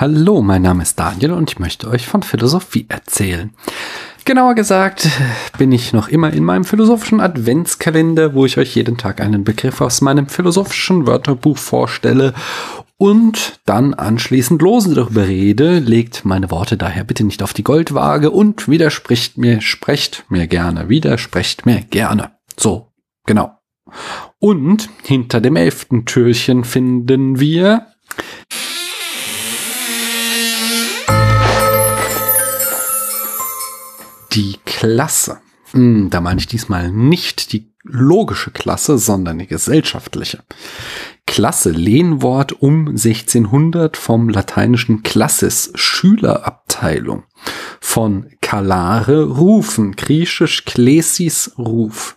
Hallo, mein Name ist Daniel und ich möchte euch von Philosophie erzählen. Genauer gesagt bin ich noch immer in meinem philosophischen Adventskalender, wo ich euch jeden Tag einen Begriff aus meinem philosophischen Wörterbuch vorstelle und dann anschließend lose darüber rede, legt meine Worte daher bitte nicht auf die Goldwaage und widerspricht mir, sprecht mir gerne, widersprecht mir gerne. So, genau. Und hinter dem elften Türchen finden wir die Klasse. Hm, da meine ich diesmal nicht die logische Klasse, sondern die gesellschaftliche. Klasse, Lehnwort um 1600 vom lateinischen Classis, Schülerabteilung. Von Kalare, rufen, griechisch Klesis, Ruf.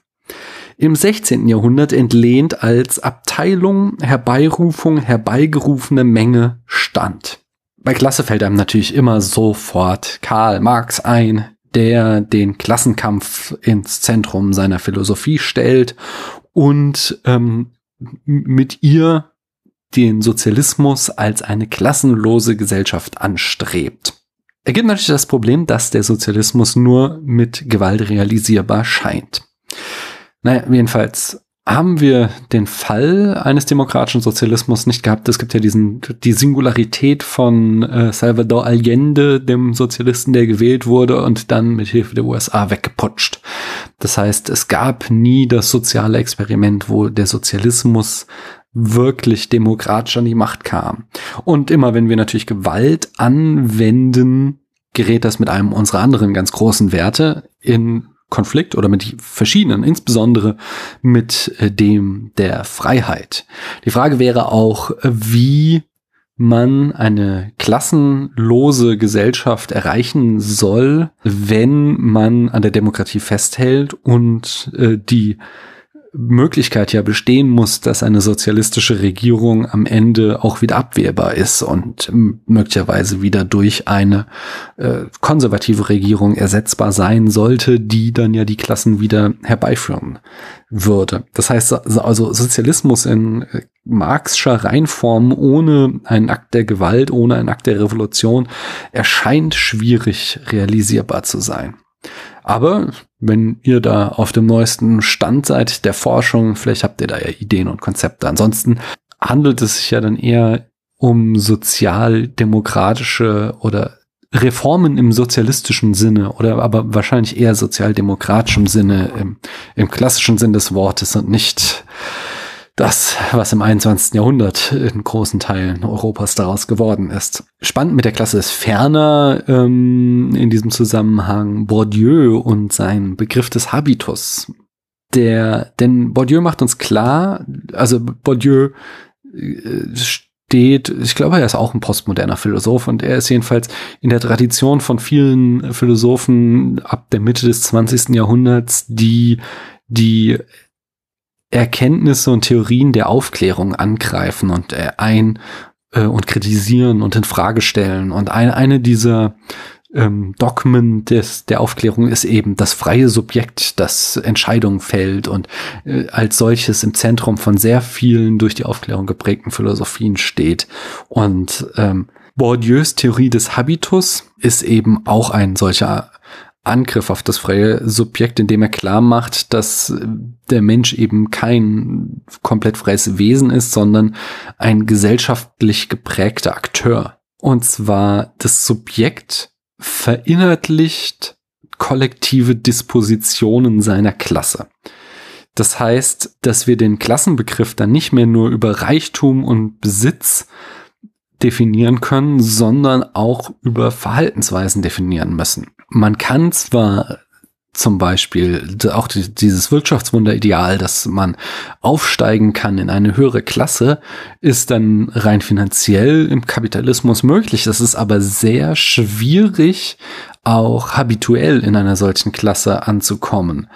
Im 16. Jahrhundert entlehnt als Abteilung, Herbeirufung, herbeigerufene Menge stand. Bei Klasse fällt einem natürlich immer sofort Karl Marx ein, der den Klassenkampf ins Zentrum seiner Philosophie stellt und ähm, mit ihr den Sozialismus als eine klassenlose Gesellschaft anstrebt. Er gibt natürlich das Problem, dass der Sozialismus nur mit Gewalt realisierbar scheint. Naja, jedenfalls haben wir den Fall eines demokratischen Sozialismus nicht gehabt. Es gibt ja diesen, die Singularität von äh, Salvador Allende, dem Sozialisten, der gewählt wurde und dann mit Hilfe der USA weggeputscht. Das heißt, es gab nie das soziale Experiment, wo der Sozialismus wirklich demokratisch an die Macht kam. Und immer wenn wir natürlich Gewalt anwenden, gerät das mit einem unserer anderen ganz großen Werte in Konflikt oder mit verschiedenen, insbesondere mit äh, dem der Freiheit. Die Frage wäre auch, wie man eine klassenlose Gesellschaft erreichen soll, wenn man an der Demokratie festhält und äh, die Möglichkeit ja bestehen muss, dass eine sozialistische Regierung am Ende auch wieder abwehrbar ist und möglicherweise wieder durch eine äh, konservative Regierung ersetzbar sein sollte, die dann ja die Klassen wieder herbeiführen würde. Das heißt also Sozialismus in äh, Marxischer Reinform ohne einen Akt der Gewalt, ohne einen Akt der Revolution erscheint schwierig realisierbar zu sein. Aber wenn ihr da auf dem neuesten Stand seid der Forschung, vielleicht habt ihr da ja Ideen und Konzepte. Ansonsten handelt es sich ja dann eher um sozialdemokratische oder Reformen im sozialistischen Sinne oder aber wahrscheinlich eher sozialdemokratischem Sinne im, im klassischen Sinn des Wortes und nicht das, was im 21. Jahrhundert in großen Teilen Europas daraus geworden ist. Spannend mit der Klasse ist ferner ähm, in diesem Zusammenhang Bourdieu und sein Begriff des Habitus. Der, denn Bourdieu macht uns klar, also Bourdieu äh, steht, ich glaube, er ist auch ein postmoderner Philosoph und er ist jedenfalls in der Tradition von vielen Philosophen ab der Mitte des 20. Jahrhunderts, die die Erkenntnisse und Theorien der Aufklärung angreifen und äh, ein äh, und kritisieren und in Frage stellen. Und eine, eine dieser ähm, Dogmen des, der Aufklärung ist eben das freie Subjekt, das Entscheidungen fällt und äh, als solches im Zentrum von sehr vielen durch die Aufklärung geprägten Philosophien steht. Und ähm, Bourdieus Theorie des Habitus ist eben auch ein solcher Angriff auf das freie Subjekt, indem er klar macht, dass der Mensch eben kein komplett freies Wesen ist, sondern ein gesellschaftlich geprägter Akteur. Und zwar das Subjekt verinnerlicht kollektive Dispositionen seiner Klasse. Das heißt, dass wir den Klassenbegriff dann nicht mehr nur über Reichtum und Besitz definieren können, sondern auch über Verhaltensweisen definieren müssen man kann zwar zum Beispiel auch dieses Wirtschaftswunderideal, dass man aufsteigen kann in eine höhere Klasse, ist dann rein finanziell im Kapitalismus möglich. Das ist aber sehr schwierig, auch habituell in einer solchen Klasse anzukommen.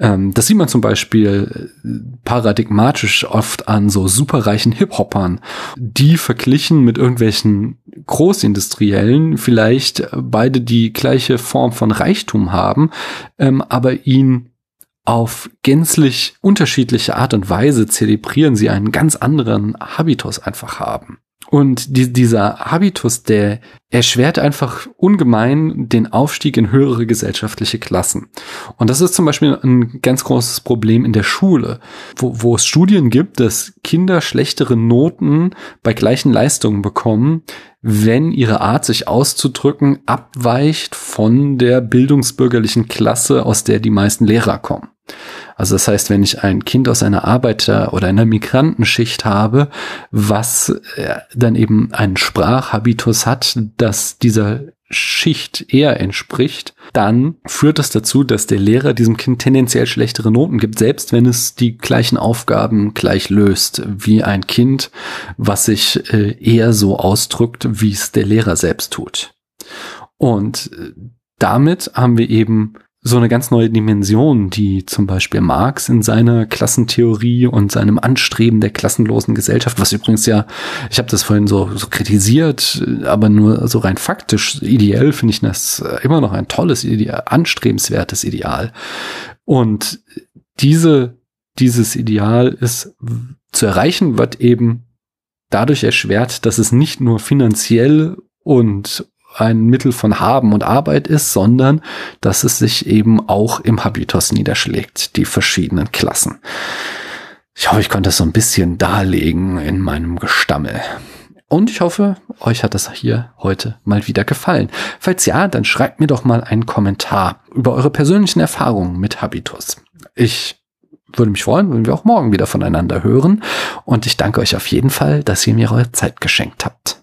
Ähm, das sieht man zum Beispiel äh, paradigmatisch oft an so superreichen Hip-Hoppern, die verglichen mit irgendwelchen Großindustriellen vielleicht beide die gleiche Form von Reichtum haben, ähm, aber ihn auf gänzlich unterschiedliche Art und Weise zelebrieren sie einen ganz anderen Habitus einfach haben. Und die, dieser Habitus, der erschwert einfach ungemein den Aufstieg in höhere gesellschaftliche Klassen. Und das ist zum Beispiel ein ganz großes Problem in der Schule, wo, wo es Studien gibt, dass Kinder schlechtere Noten bei gleichen Leistungen bekommen, wenn ihre Art, sich auszudrücken, abweicht von der bildungsbürgerlichen Klasse, aus der die meisten Lehrer kommen. Also das heißt, wenn ich ein Kind aus einer Arbeiter- oder einer Migrantenschicht habe, was äh, dann eben einen Sprachhabitus hat, dass dieser Schicht eher entspricht, dann führt das dazu, dass der Lehrer diesem Kind tendenziell schlechtere Noten gibt, selbst wenn es die gleichen Aufgaben gleich löst wie ein Kind, was sich äh, eher so ausdrückt, wie es der Lehrer selbst tut. Und äh, damit haben wir eben so eine ganz neue Dimension, die zum Beispiel Marx in seiner Klassentheorie und seinem Anstreben der klassenlosen Gesellschaft, was übrigens ja, ich habe das vorhin so, so kritisiert, aber nur so rein faktisch, ideell finde ich das immer noch ein tolles Ideal, anstrebenswertes Ideal. Und diese, dieses Ideal ist zu erreichen, wird eben dadurch erschwert, dass es nicht nur finanziell und ein Mittel von Haben und Arbeit ist, sondern dass es sich eben auch im Habitus niederschlägt, die verschiedenen Klassen. Ich hoffe, ich konnte es so ein bisschen darlegen in meinem Gestammel. Und ich hoffe, euch hat das hier heute mal wieder gefallen. Falls ja, dann schreibt mir doch mal einen Kommentar über eure persönlichen Erfahrungen mit Habitus. Ich würde mich freuen, wenn wir auch morgen wieder voneinander hören. Und ich danke euch auf jeden Fall, dass ihr mir eure Zeit geschenkt habt.